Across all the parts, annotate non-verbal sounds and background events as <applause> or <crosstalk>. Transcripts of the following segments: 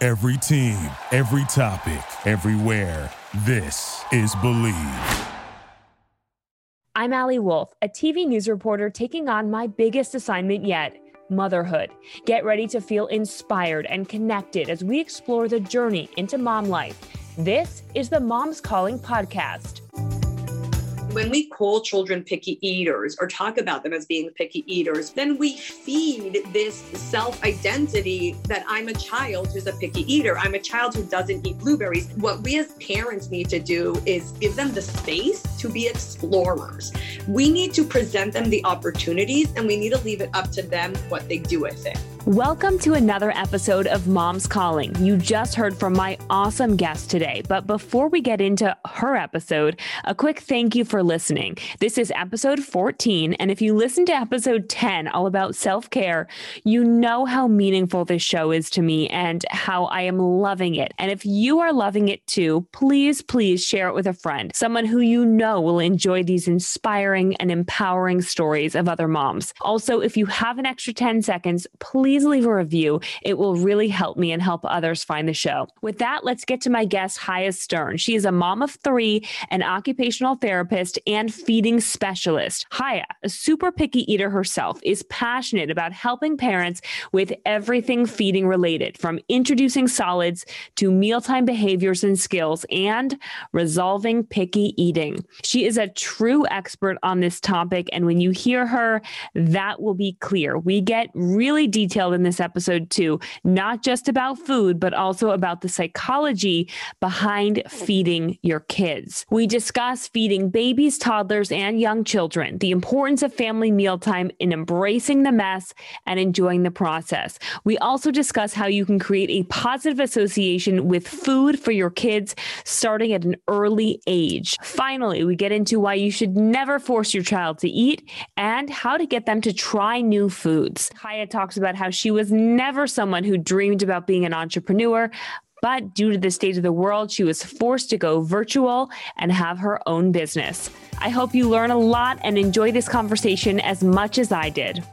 Every team, every topic, everywhere. This is Believe. I'm Allie Wolf, a TV news reporter taking on my biggest assignment yet motherhood. Get ready to feel inspired and connected as we explore the journey into mom life. This is the Moms Calling podcast when we call children picky eaters or talk about them as being picky eaters, then we feed this self identity that I'm a child who's a picky eater. I'm a child who doesn't eat blueberries. What we as parents need to do is give them the space to be explorers. We need to present them the opportunities and we need to leave it up to them what they do with it. Welcome to another episode of Mom's Calling. You just heard from my awesome guest today. But before we get into her episode, a quick thank you for listening. This is episode 14. And if you listen to episode 10, all about self care, you know how meaningful this show is to me and how I am loving it. And if you are loving it too, please, please share it with a friend, someone who you know will enjoy these inspiring and empowering stories of other moms. Also, if you have an extra 10 seconds, please please leave a review. It will really help me and help others find the show. With that, let's get to my guest, Chaya Stern. She is a mom of three, an occupational therapist, and feeding specialist. Chaya, a super picky eater herself, is passionate about helping parents with everything feeding related, from introducing solids to mealtime behaviors and skills and resolving picky eating. She is a true expert on this topic. And when you hear her, that will be clear. We get really detailed detailed in this episode too, not just about food, but also about the psychology behind feeding your kids. We discuss feeding babies, toddlers, and young children, the importance of family mealtime in embracing the mess and enjoying the process. We also discuss how you can create a positive association with food for your kids starting at an early age. Finally, we get into why you should never force your child to eat and how to get them to try new foods. Chaya talks about how Uh, she was never someone who dreamed about being an entrepreneur, but due to the state of the world, she was forced to go virtual and have her own business. I hope you learn a lot and enjoy this conversation as much as I did.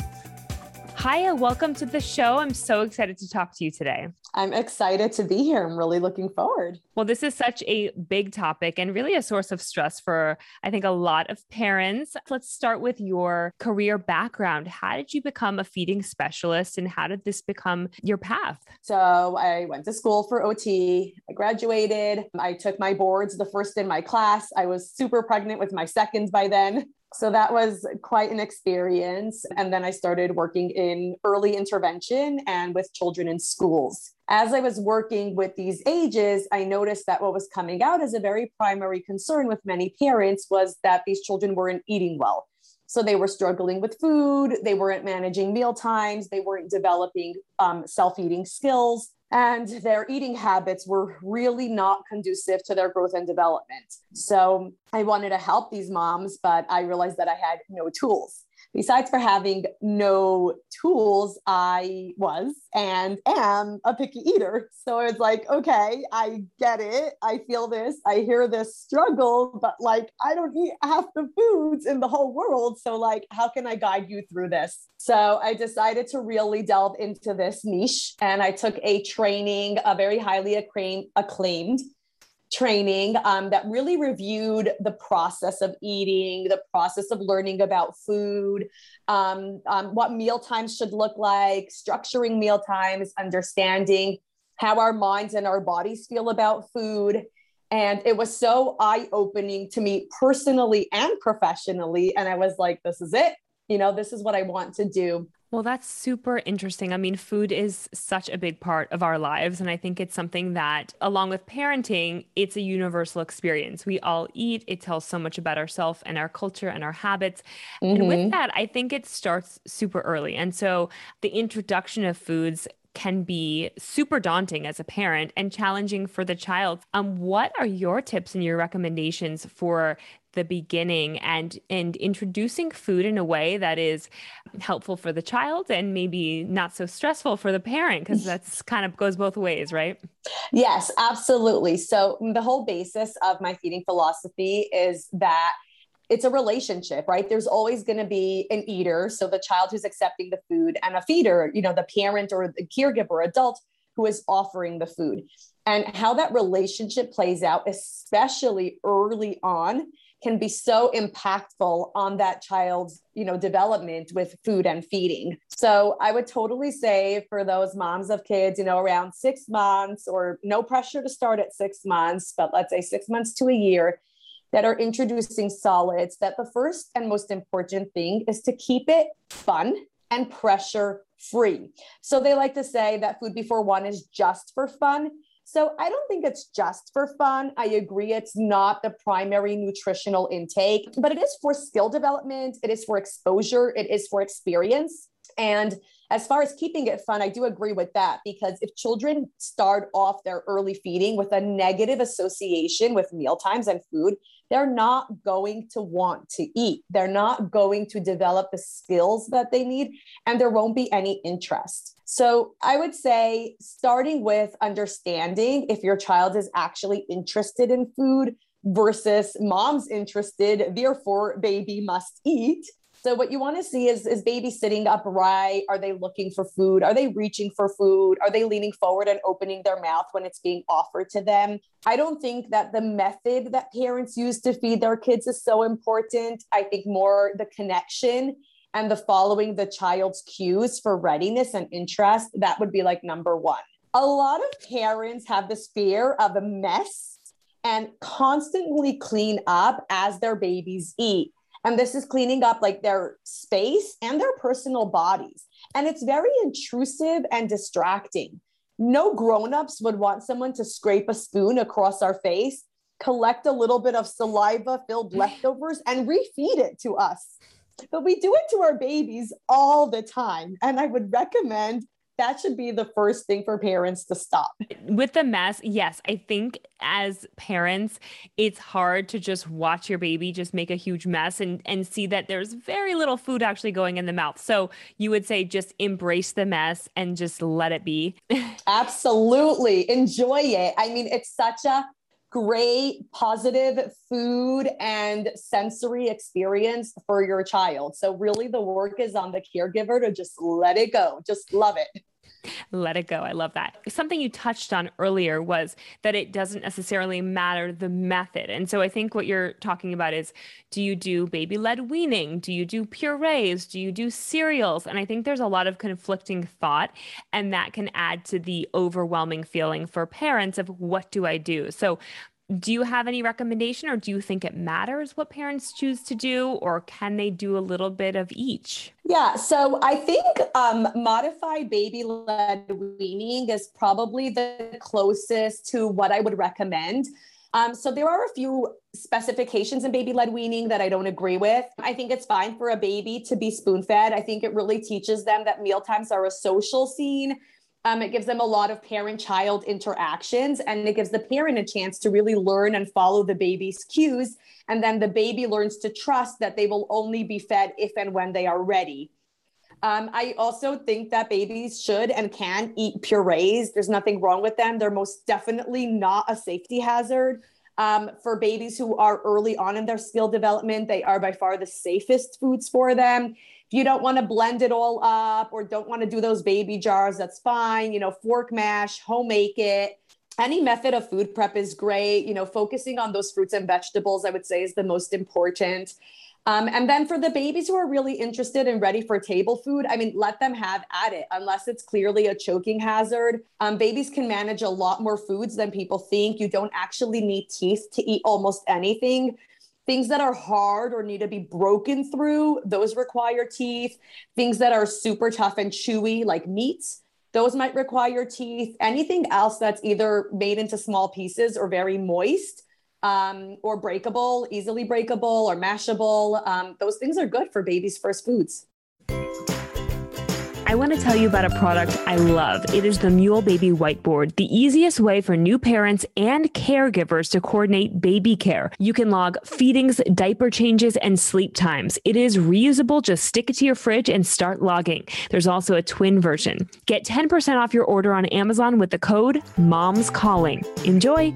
Chaya, welcome to the show. I'm so excited to talk to you today. I'm excited to be here. I'm really looking forward. Well, this is such a big topic and really a source of stress for, I think, a lot of parents. Let's start with your career background. How did you become a feeding specialist and how did this become your path? So, I went to school for OT. I graduated. I took my boards, the first in my class. I was super pregnant with my second by then. So that was quite an experience. And then I started working in early intervention and with children in schools. As I was working with these ages, I noticed that what was coming out as a very primary concern with many parents was that these children weren't eating well. So they were struggling with food, they weren't managing meal times, they weren't developing um, self eating skills and their eating habits were really not conducive to their growth and development. So I wanted to help these moms, but I realized that I had no tools besides for having no tools, I was and am a picky eater. So it's like, okay, I get it. I feel this. I hear this struggle, but like, I don't eat half the foods in the whole world. So, like, how can I guide you through this? So, I decided to really delve into this niche and I took a training, a very highly acclaimed training um, that really reviewed the process of eating, the process of learning about food, um, um, what meal times should look like, structuring meal times, understanding how our minds and our bodies feel about food. And it was so eye opening to me personally and professionally. And I was like, this is it. You know, this is what I want to do. Well, that's super interesting. I mean, food is such a big part of our lives. And I think it's something that, along with parenting, it's a universal experience. We all eat, it tells so much about ourselves and our culture and our habits. Mm-hmm. And with mm-hmm. that, I think it starts super early. And so the introduction of foods can be super daunting as a parent and challenging for the child. Um, what are your tips and your recommendations for the beginning and and introducing food in a way that is helpful for the child and maybe not so stressful for the parent because <laughs> that's kind of goes both ways right yes absolutely so mm, the whole basis of my feeding philosophy is that it's a relationship, right? There's always going to be an eater, so the child who's accepting the food, and a feeder, you know, the parent or the caregiver, adult who is offering the food. And how that relationship plays out, especially early on, can be so impactful on that child's you know development with food and feeding. So i would totally say for those moms of kids you know around six months or no pressure to start at six months but let's say six months to a year that are introducing solids that the first and most important thing is to keep it fun and pressure free so they like to say that food before one is just for fun so I don't think it's just for fun. I agree it's not the primary nutritional intake, but it is for skill development, it is for exposure, it is for experience. And as far as keeping it fun, I do agree with that because if children start off their early feeding with a negative association with meal times and food, they're not going to want to eat. They're not going to develop the skills that they need, and there won't be any interest. So, I would say starting with understanding if your child is actually interested in food versus mom's interested, therefore, baby must eat so what you want to see is is baby sitting upright? Are they looking for food? Are they reaching for food? Are they leaning forward and opening their mouth when it's being offered to them? I don't think that the method that parents use to feed their kids is so important. I think more the connection and the following the child's cues for readiness and interest, that would be like number 1. A lot of parents have this fear of a mess and constantly clean up as their babies eat. And this is cleaning up like their space and their personal bodies. And it's very intrusive and distracting. No grown-ups would want someone to scrape a spoon across our face, collect a little bit of saliva filled <laughs> leftovers, and refeed it to us. But we do it to our babies all the time. And I would recommend that should be the first thing for parents to stop. With the mess, yes, I think as parents, it's hard to just watch your baby just make a huge mess and and see that there's very little food actually going in the mouth. So you would say just embrace the mess and just let it be. <laughs> Absolutely. Enjoy it. I mean, it's such a great positive food and sensory experience for your child. So, really, the work is on the caregiver to just let it go, just love it. Let it go. I love that. Something you touched on earlier was that it doesn't necessarily matter the method. And so I think what you're talking about is do you do baby led weaning? Do you do purees? Do you do cereals? And I think there's a lot of conflicting thought, and that can add to the overwhelming feeling for parents of what do I do? So do you have any recommendation or do you think it matters what parents choose to do or can they do a little bit of each yeah so i think um, modified baby led weaning is probably the closest to what i would recommend um, so there are a few specifications in baby led weaning that I don't agree with. I think it's fine for a baby to be spoon fed. I think it really teaches them that meal times are a social scene um, it gives them a lot of parent child interactions and it gives the parent a chance to really learn and follow the baby's cues. And then the baby learns to trust that they will only be fed if and when they are ready. Um, I also think that babies should and can eat purees. There's nothing wrong with them. They're most definitely not a safety hazard. Um, for babies who are early on in their skill development, they are by far the safest foods for them. If you don't want to blend it all up or don't want to do those baby jars, that's fine. You know, fork mash, home make it. Any method of food prep is great. You know, focusing on those fruits and vegetables, I would say, is the most important. Um, and then for the babies who are really interested and ready for table food, I mean, let them have at it unless it's clearly a choking hazard. Um, babies can manage a lot more foods than people think. You don't actually need teeth to eat almost anything. Things that are hard or need to be broken through, those require teeth. Things that are super tough and chewy, like meats, those might require teeth. Anything else that's either made into small pieces or very moist um, or breakable, easily breakable or mashable. Um, those things are good for babies' first foods. I want to tell you about a product I love. It is the Mule Baby Whiteboard, the easiest way for new parents and caregivers to coordinate baby care. You can log feedings, diaper changes, and sleep times. It is reusable. Just stick it to your fridge and start logging. There's also a twin version. Get 10% off your order on Amazon with the code MOMS CALLING. Enjoy!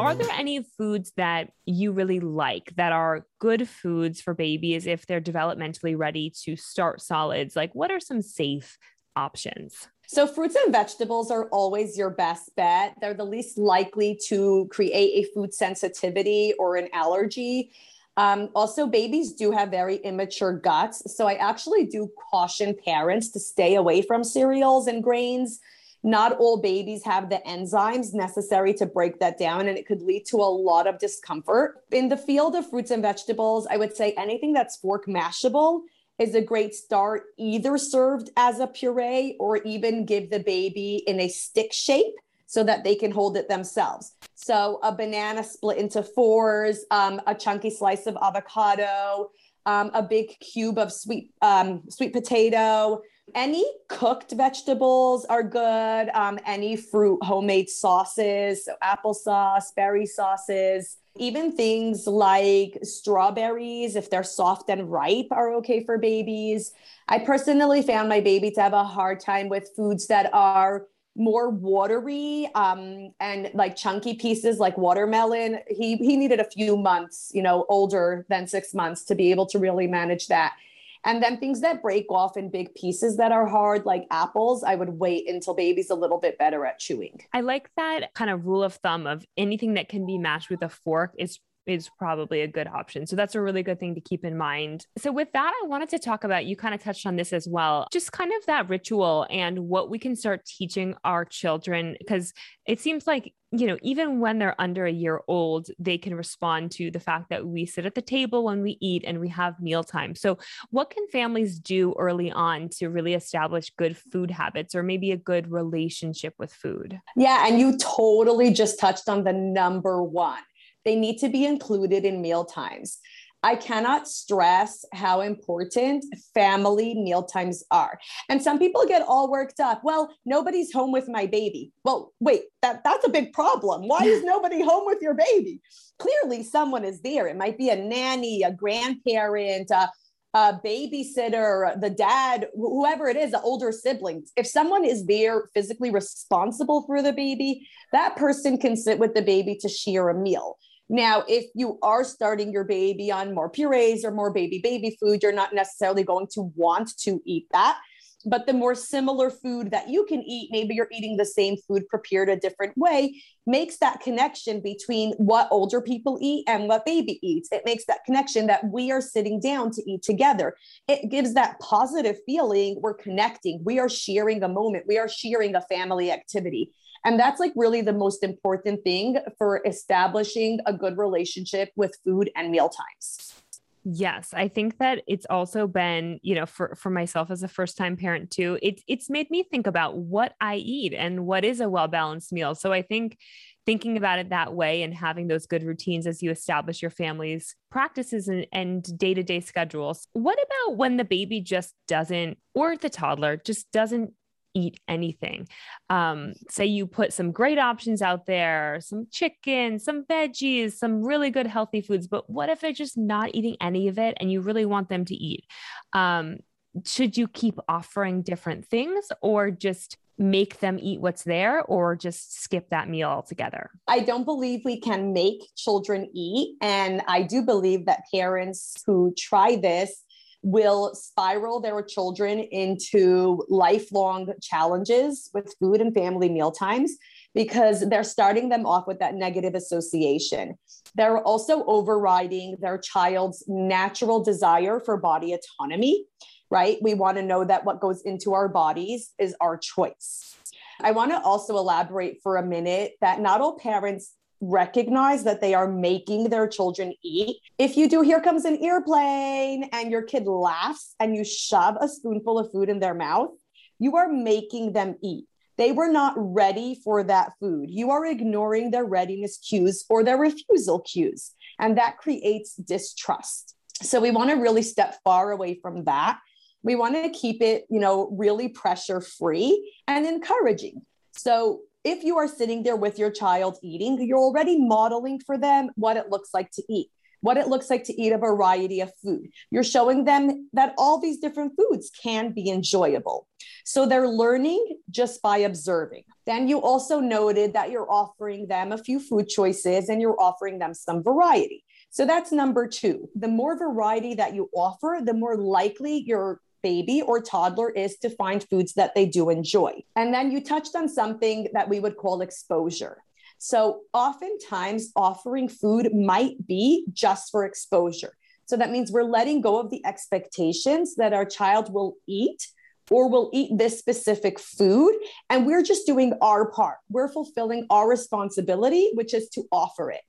Are there any foods that you really like that are good foods for babies if they're developmentally ready to start solids? Like, what are some safe options? So, fruits and vegetables are always your best bet. They're the least likely to create a food sensitivity or an allergy. Um, also, babies do have very immature guts. So, I actually do caution parents to stay away from cereals and grains not all babies have the enzymes necessary to break that down, and it could lead to a lot of discomfort. In the field of fruits and vegetables, I would say anything that's fork mashable is a great start, either served as a puree or even give the baby in a stick shape so that they can hold it themselves. So a banana split into fours, um, a chunky slice of avocado, um, a big cube of sweet um, sweet potato, any cooked vegetables are good. Um, any fruit, homemade sauces, so applesauce, berry sauces, even things like strawberries, if they're soft and ripe, are okay for babies. I personally found my baby to have a hard time with foods that are more watery um, and like chunky pieces like watermelon. He he needed a few months, you know, older than six months to be able to really manage that. And then things that break off in big pieces that are hard, like apples, I would wait until baby's a little bit better at chewing. I like that kind of rule of thumb of anything that can be mashed with a fork is is probably a good option. So that's a really good thing to keep in mind. So with that, I wanted to talk about you kind of touched on this as well. Just kind of that ritual and what we can start teaching our children because it seems like you know, even when they're under a year old, they can respond to the fact that we sit at the table when we eat and we have mealtime. So, what can families do early on to really establish good food habits or maybe a good relationship with food? Yeah. And you totally just touched on the number one. They need to be included in meal times. I cannot stress how important family meal times are. And some people get all worked up. Well, nobody's home with my baby. Well, wait, that, that's a big problem. Why is <laughs> nobody home with your baby? Clearly, someone is there. It might be a nanny, a grandparent, a, a babysitter, the dad, whoever it is, the older siblings. If someone is there physically responsible for the baby, that person can sit with the baby to share a meal. Now, if you are starting your baby on more purees or more baby baby food, you're not necessarily going to want to eat that. But the more similar food that you can eat, maybe you're eating the same food prepared a different way, makes that connection between what older people eat and what baby eats. It makes that connection that we are sitting down to eat together. It gives that positive feeling we're connecting, we are sharing a moment, we are sharing a family activity. And that's like really the most important thing for establishing a good relationship with food and meal times. Yes, I think that it's also been, you know, for for myself as a first-time parent too, it's it's made me think about what I eat and what is a well-balanced meal. So I think thinking about it that way and having those good routines as you establish your family's practices and, and day-to-day schedules. What about when the baby just doesn't or the toddler just doesn't eat anything. Um, say you put some great options out there, some chicken, some veggies, some really good healthy foods, but what if they're just not eating any of it and you really want them to eat? Um, should you keep offering different things or just make them eat what's there or just skip that meal altogether? I don't believe we can make children eat. And I do believe that parents who try this will spiral their children into lifelong challenges with food and family meal times because they're starting them off with that negative association. They're also overriding their child's natural desire for body autonomy, right? We want to know that what goes into our bodies is our choice. I want to also elaborate for a minute that not all parents recognize that they are making their children eat. If you do, here comes an airplane, and your kid laughs and you shove a spoonful of food in their mouth, you are making them eat. They were not ready for that food. You are ignoring their readiness cues or their refusal cues, and that creates distrust. So we want to really step far away from that. We want to keep it, you know, really pressure free and encouraging. So if you are sitting there with your child eating, you're already modeling for them what it looks like to eat what it looks like to eat a variety of food. You're showing them that all these different foods can be enjoyable. So they're learning just by observing. Then you also noted that you're offering them a few food choices and you're offering them some variety. So that's number two. The more variety that you offer, the more likely your baby or toddler is to find foods that they do enjoy. And then you touched on something that we would call exposure. So, oftentimes, offering food might be just for exposure. So, that means we're letting go of the expectations that our child will eat or will eat this specific food. And we're just doing our part. We're fulfilling our responsibility, which is to offer it.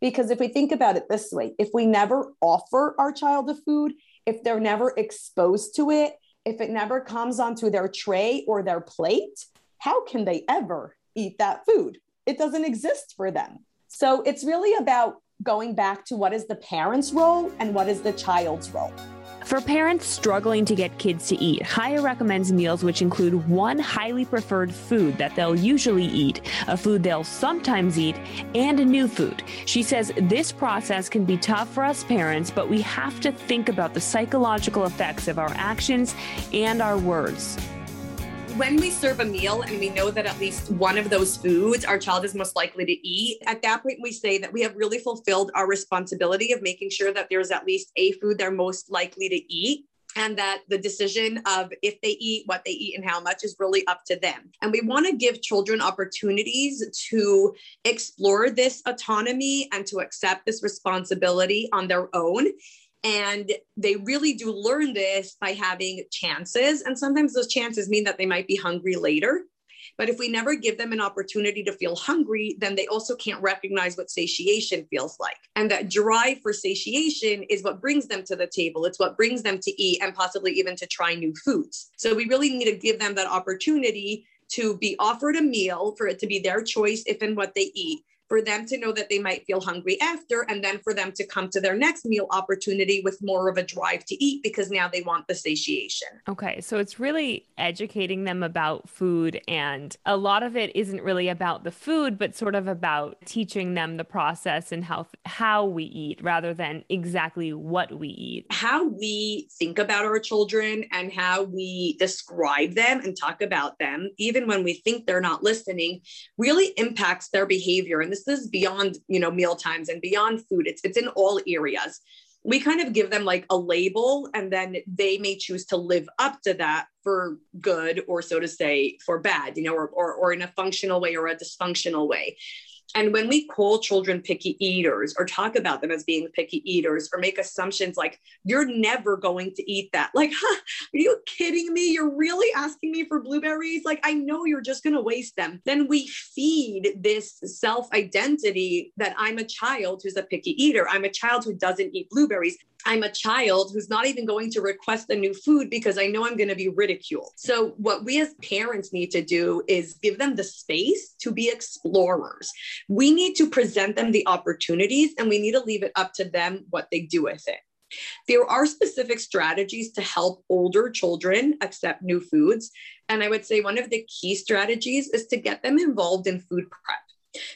Because if we think about it this way, if we never offer our child the food, if they're never exposed to it, if it never comes onto their tray or their plate, how can they ever eat that food? it doesn't exist for them. So it's really about going back to what is the parent's role and what is the child's role. For parents struggling to get kids to eat, Chaya recommends meals which include one highly preferred food that they'll usually eat, a food they'll sometimes eat, and a new food. She says this process can be tough for us parents, but we have to think about the psychological effects of our actions and our words when we serve a meal and we know that at least one of those foods our child is most likely to eat, at that point we say that we have really fulfilled our responsibility of making sure that there's at least a food they're most likely to eat and that the decision of if they eat, what they eat, and how much is really up to them. And we want to give children opportunities to explore this autonomy and to accept this responsibility on their own. And they really do learn this by having chances. And sometimes those chances mean that they might be hungry later. But if we never give them an opportunity to feel hungry, then they also can't recognize what satiation feels like. And that drive for satiation is what brings them to the table. It's what brings them to eat and possibly even to try new foods. So we really need to give them that opportunity to be offered a meal, for it to be their choice if and what they eat, for them to know that they might feel hungry after, and then for them to come to their next meal opportunity with more of a drive to eat because now they want the satiation. Okay, so it's really educating them about food, and a lot of it isn't really about the food, but sort of about teaching them the process and how how we eat rather than exactly what we eat. How we think about our children and how we describe them and talk about them, even when we think they're not listening, really impacts their behavior. And this is beyond you know meal times and beyond food. It's it's in all areas. We kind of give them like a label and then they may choose to live up to that for good or so to say for bad you know or, or, or in a functional way or a dysfunctional way and when we call children picky eaters or talk about them as being picky eaters or make assumptions like, you're never going to eat that, like, huh, are you kidding me? You're really asking me for blueberries? Like, I know you're just going to waste them. Then we feed this self identity that I'm a child who's a picky eater. I'm a child who doesn't eat blueberries. I'm a child who's not even going to request a new food because I know I'm going to be ridiculed. So, what we as parents need to do is give them the space to be explorers. We need to present them the opportunities and we need to leave it up to them what they do with it. There are specific strategies to help older children accept new foods. And I would say one of the key strategies is to get them involved in food prep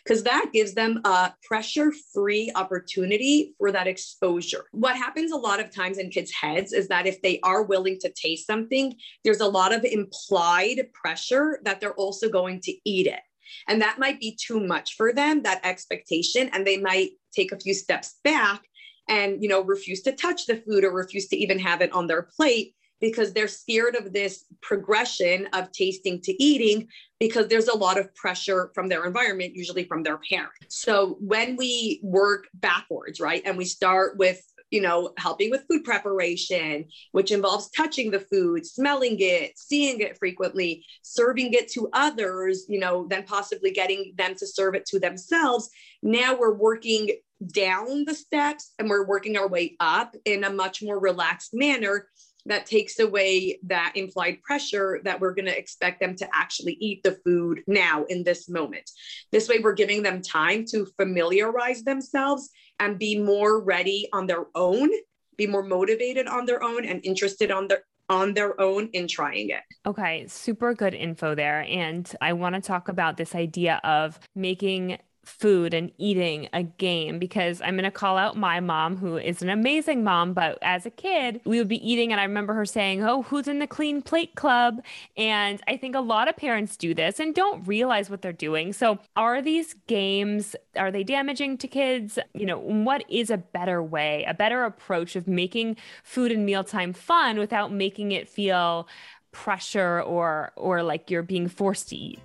because that gives them a pressure free opportunity for that exposure. What happens a lot of times in kids' heads is that if they are willing to taste something, there's a lot of implied pressure that they're also going to eat it. And that might be too much for them, that expectation, and they might take a few steps back and you know refuse to touch the food or refuse to even have it on their plate because they're scared of this progression of tasting to eating because there's a lot of pressure from their environment, usually from their parents. So when we work backwards, right, and we start with you know, helping with food preparation, which involves touching the food, smelling it, seeing it frequently, serving it to others, you know, then possibly getting them to serve it to themselves. Now we're working down the steps and we're working our way up in a much more relaxed manner that takes away that implied pressure that we're going to expect them to actually eat the food now in this moment. This way, we're giving them time to familiarize themselves and be more ready on their own, be more motivated on their own and interested on their on their own in trying it. Okay, super good info there. And I want to talk about this idea of making food and eating a game because I'm going to call out my mom, who is an amazing mom. But as a kid, we would be eating, and I remember her saying, Oh, who's in the clean plate club? And I think a lot of parents do this and don't realize what they're doing. So, are these games, are they damaging to kids? You know, what is a better way, a better approach of making food and mealtime fun without making it feel pressure or or like you're being forced to eat?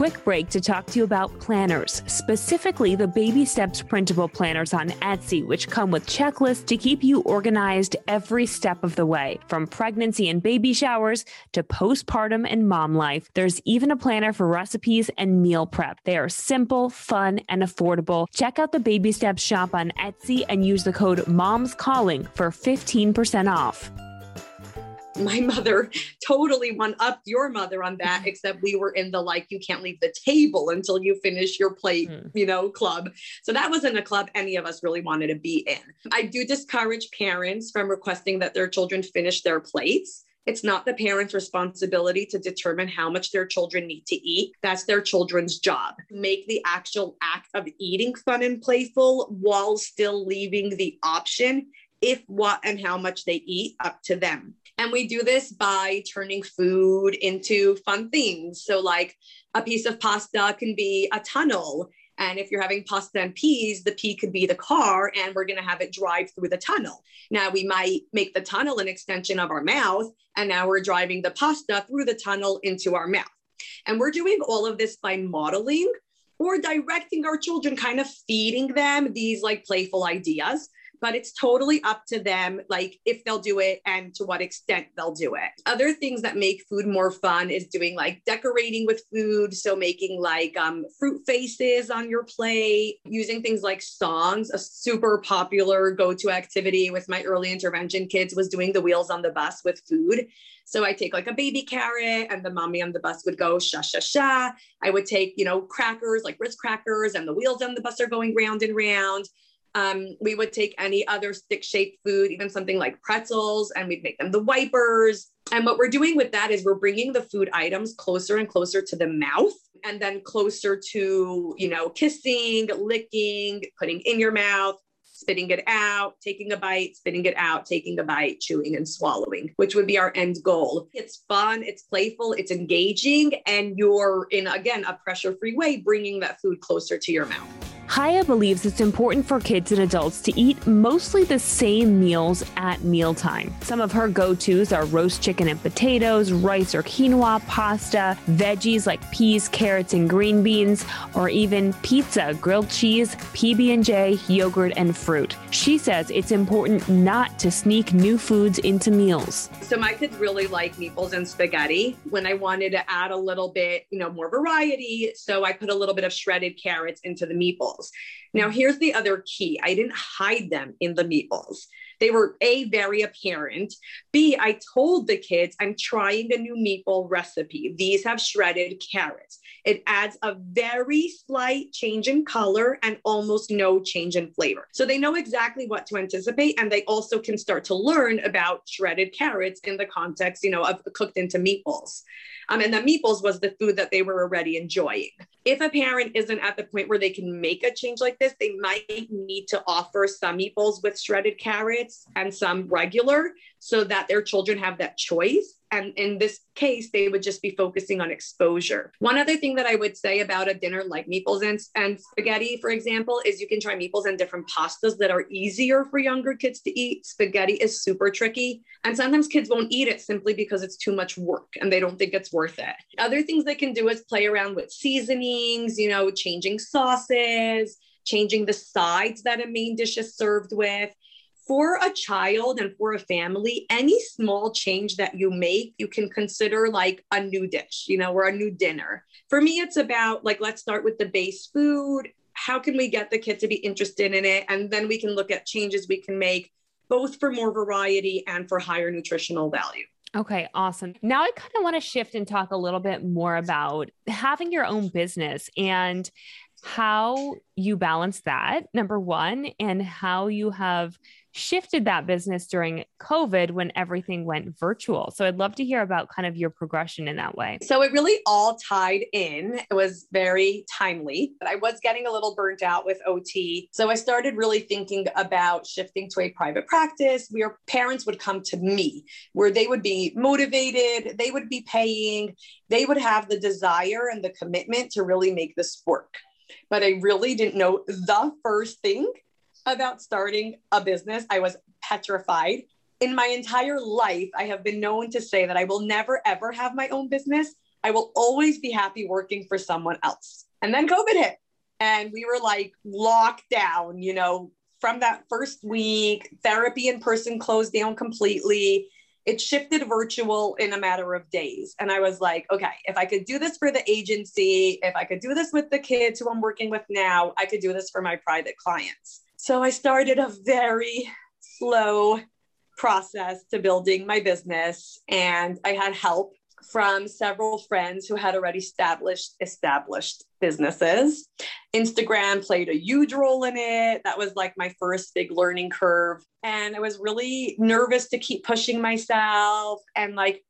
Quick break to talk to you about planners, specifically the Baby Steps printable planners on Etsy, which come with checklists to keep you organized every step of the way. From pregnancy and baby showers to postpartum and mom life, there's even a planner for recipes and meal prep. They are simple, fun, and affordable. Check out the Baby Steps shop on Etsy and use the code MOMS CALLING for 15% off my <laughs> mother totally one up your mother on that, mm-hmm. except we were in the like, you can't leave the table until you finish your plate, mm. you know, club. So that wasn't a club any of us really wanted to be in. I do discourage parents from requesting that their children finish their plates. It's not the parent's responsibility to determine how much their children need to eat. That's their children's job. Make the actual act of eating fun and playful while still leaving the option if what and how much they eat up to them. And we do this by turning food into fun things. So, like a piece of pasta can be a tunnel. And if you're having pasta and peas, the pea could be the car, and we're going to have it drive through the tunnel. Now, we might make the tunnel an extension of our mouth, and now we're driving the pasta through the tunnel into our mouth. And we're doing all of this by modeling or directing our children, kind of feeding them these like playful ideas but it's totally up to them, like if they'll do it and to what extent they'll do it. Other things that make food more fun is doing like decorating with food. So making like um, fruit faces on your plate, using things like songs. A super popular go to activity with my early intervention kids was doing the wheels on the bus with food. So I take like a baby carrot and the mommy on the bus would go sha sha sha. I would take, you know, crackers like Ritz crackers and the wheels on the bus are going round and round. Um, we would take any other stick shaped food, even something like pretzels, and we'd make them the wipers. And what we're doing with that is we're bringing the food items closer and closer to the mouth and then closer to, you know, kissing, licking, putting in your mouth, spitting it out, taking a bite, spitting it out, taking a bite, chewing and swallowing, which would be our end goal. It's fun, it's playful, it's engaging, and you're in, again, a pressure free way, bringing that food closer to your mouth. Chaya believes it's important for kids and adults to eat mostly the same meals at mealtime. Some of her go tos are roast chicken and potatoes, rice or quinoa, pasta, veggies like peas, carrots, and green beans, or even pizza, grilled cheese, PB&J, yogurt, and fruit. She says it's important not to sneak new foods into meals. So my kids really like meatballs and spaghetti. When I wanted to add a little bit, you know, more variety, so I put a little bit of shredded carrots into the meatballs meatballs. Now, here's the other key I didn't hide them in the meatballs. They were A, very apparent. B, I told the kids I'm trying a new meatball recipe. These have shredded carrots. It adds a very slight change in color and almost no change in flavor. So they know exactly what to anticipate. And they also can start to learn about shredded carrots in the context, you know, of cooked into meatballs. Um, and the meatballs was the food that they were already enjoying. If a parent isn't at the point where they can make a change like this, they might need to offer some meatballs with shredded carrots and some regular so that their children have that choice And in this case, they would just be focusing on exposure. One other thing that I would say about a dinner like meatballs and, and spaghetti, for example, is you can try meatballs and different pastas that are easier for younger kids to eat. Spaghetti is super tricky. And sometimes kids won't eat it simply because it's too much work and they don't think it's worth it. Other things they can do is play around with seasonings, you know, changing sauces, changing the sides that a main dish is served with for a child and for a family, any small change that you make, you can consider like a new dish, you know, or a new dinner. For me, it's about like, let's start with the base food. How can we get the kid to be interested in it? And then we can look at changes we can make both for more variety and for higher nutritional value. Okay, awesome. Now I kind of want to shift and talk a little bit more about having your own business and how you balance that, number one, and how you have shifted that business during COVID when everything went virtual. So I'd love to hear about kind of your progression in that way. So it really all tied in. It was very timely. But I was getting a little burnt out with OT. So I started really thinking about shifting to a private practice where parents would come to me, where they would be motivated, they would be paying, they would have the desire and the commitment to really make this work. But I really didn't know the first thing about starting a business. I was petrified. In my entire life, I have been known to say that I will never, ever have my own business. I will always be happy working for someone else. And then COVID hit, and we were like locked down, you know, from that first week, therapy in person closed down completely. It shifted virtual in a matter of days. And I was like, okay, if I could do this for the agency, if I could do this with the kids who I'm working with now, I could do this for my private clients. So I started a very slow process to building my business and I had help from several friends who had already established established businesses. Instagram played a huge role in it. That was like my first big learning curve and I was really nervous to keep pushing myself and like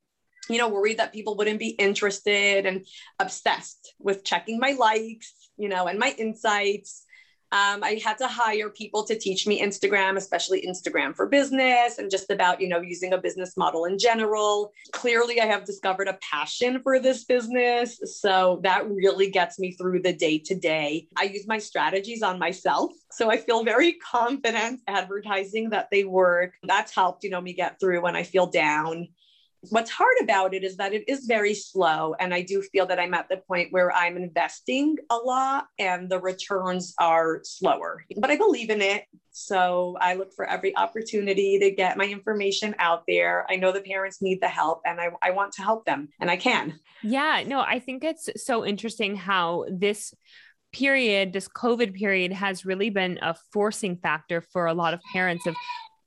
you know worried that people wouldn't be interested and obsessed with checking my likes, you know, and my insights um, I had to hire people to teach me Instagram, especially Instagram for business and just about, you know, using a business model in general. Clearly, I have discovered a passion for this business. So that really gets me through the day to day. I use my strategies on myself. So I feel very confident advertising that they work. That's helped, you know, me get through when I feel down what's hard about it is that it is very slow and i do feel that i'm at the point where i'm investing a lot and the returns are slower but i believe in it. So i look for every opportunity to get my information out there. I know the parents need the help and i, I want to help them and i can. Yeah no i think it's so interesting how this period this covid period has really been a forcing factor for a lot of parents of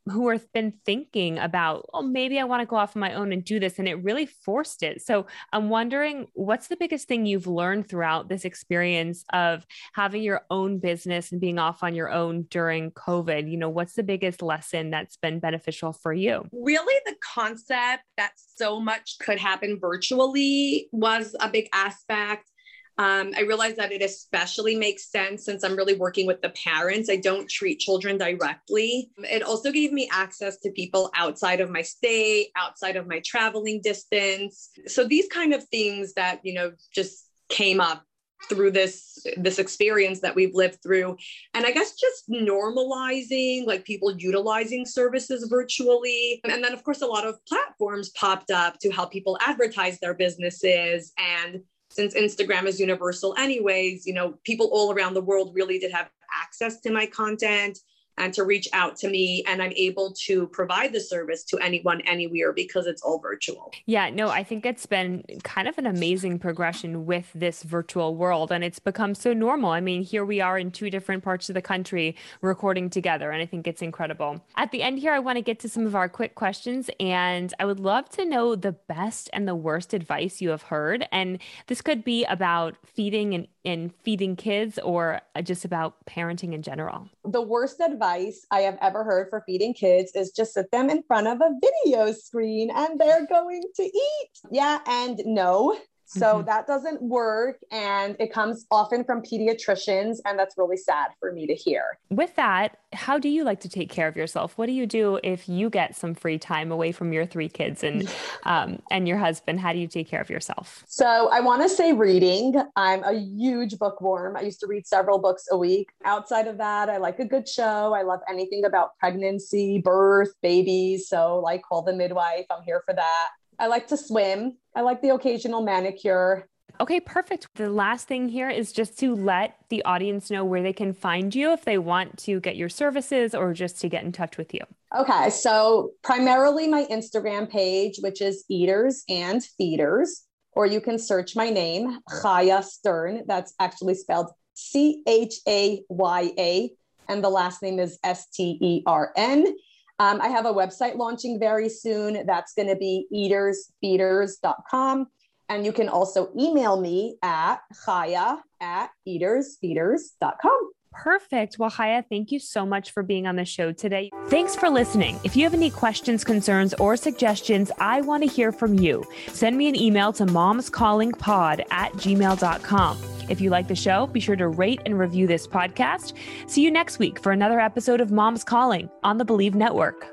who have been thinking about, oh, maybe I want to go off on my own and do this. And it really forced it. So I'm wondering what's the biggest thing you've learned throughout this experience of having your own business and being off on your own during COVID? You know, what's the biggest lesson that's been beneficial for you? Really, the concept that so much could happen virtually was a big aspect. Um, I realize that it especially makes sense since I'm really working with the parents. I don't treat children directly. It also gave me access to people outside of my state, outside of my traveling distance. So these kind of things that, you know, just came up through this this experience that we've lived through and i guess just normalizing like people utilizing services virtually and then of course a lot of platforms popped up to help people advertise their businesses and since Instagram is universal anyways, you know, people all around the world really did have access to my content and to reach out to me and i'm able to provide the service to anyone anywhere because it's all virtual. Yeah no i think it's been kind of an amazing progression with this virtual world and it's become so normal. I mean here we are in two different parts of the country recording together and i think it's incredible. At the end here i want to get to some of our quick questions and i would love to know the best and the worst advice you have heard and this could be about feeding and in feeding kids or uh, just about parenting in general? The worst advice I have ever heard for feeding kids is just sit them in front of a video screen and they're going to eat. Yeah, and no. So mm-hmm. that doesn't work. And it comes often from pediatricians. And that's really sad for me to hear. With that, how do you like to take care of yourself? What do you do if you get some free time away from your three kids and um, and your husband? How do you take care of yourself? So I want to say reading. I'm a huge bookworm. I used to read several books a week. Outside of that, I like a good show. I love anything about pregnancy, birth, babies. So like call the midwife. I'm here for that. I like to swim. I like the occasional manicure. Okay, perfect. The last thing here is just to let the audience know where they can find you if they want to get your services or just to get in touch with you. Okay, so primarily my Instagram page, which is Eaters and Feeders, or you can search my name, Chaya Stern. That's actually spelled C H A Y A, and the last name is S T E R N. Um, I have a website launching very soon. That's going to be eatersfeeders.com. And you can also email me at chaya at eatersfeeders.com. Perfect. Well, Chaya, thank you so much for being on the show today. Thanks for listening. If you have any questions, concerns, or suggestions, I want to hear from you. Send me an email to momscallingpod at gmail.com. If you like the show, be sure to rate and review this podcast. See you next week for another episode of Moms Calling on the Believe Network.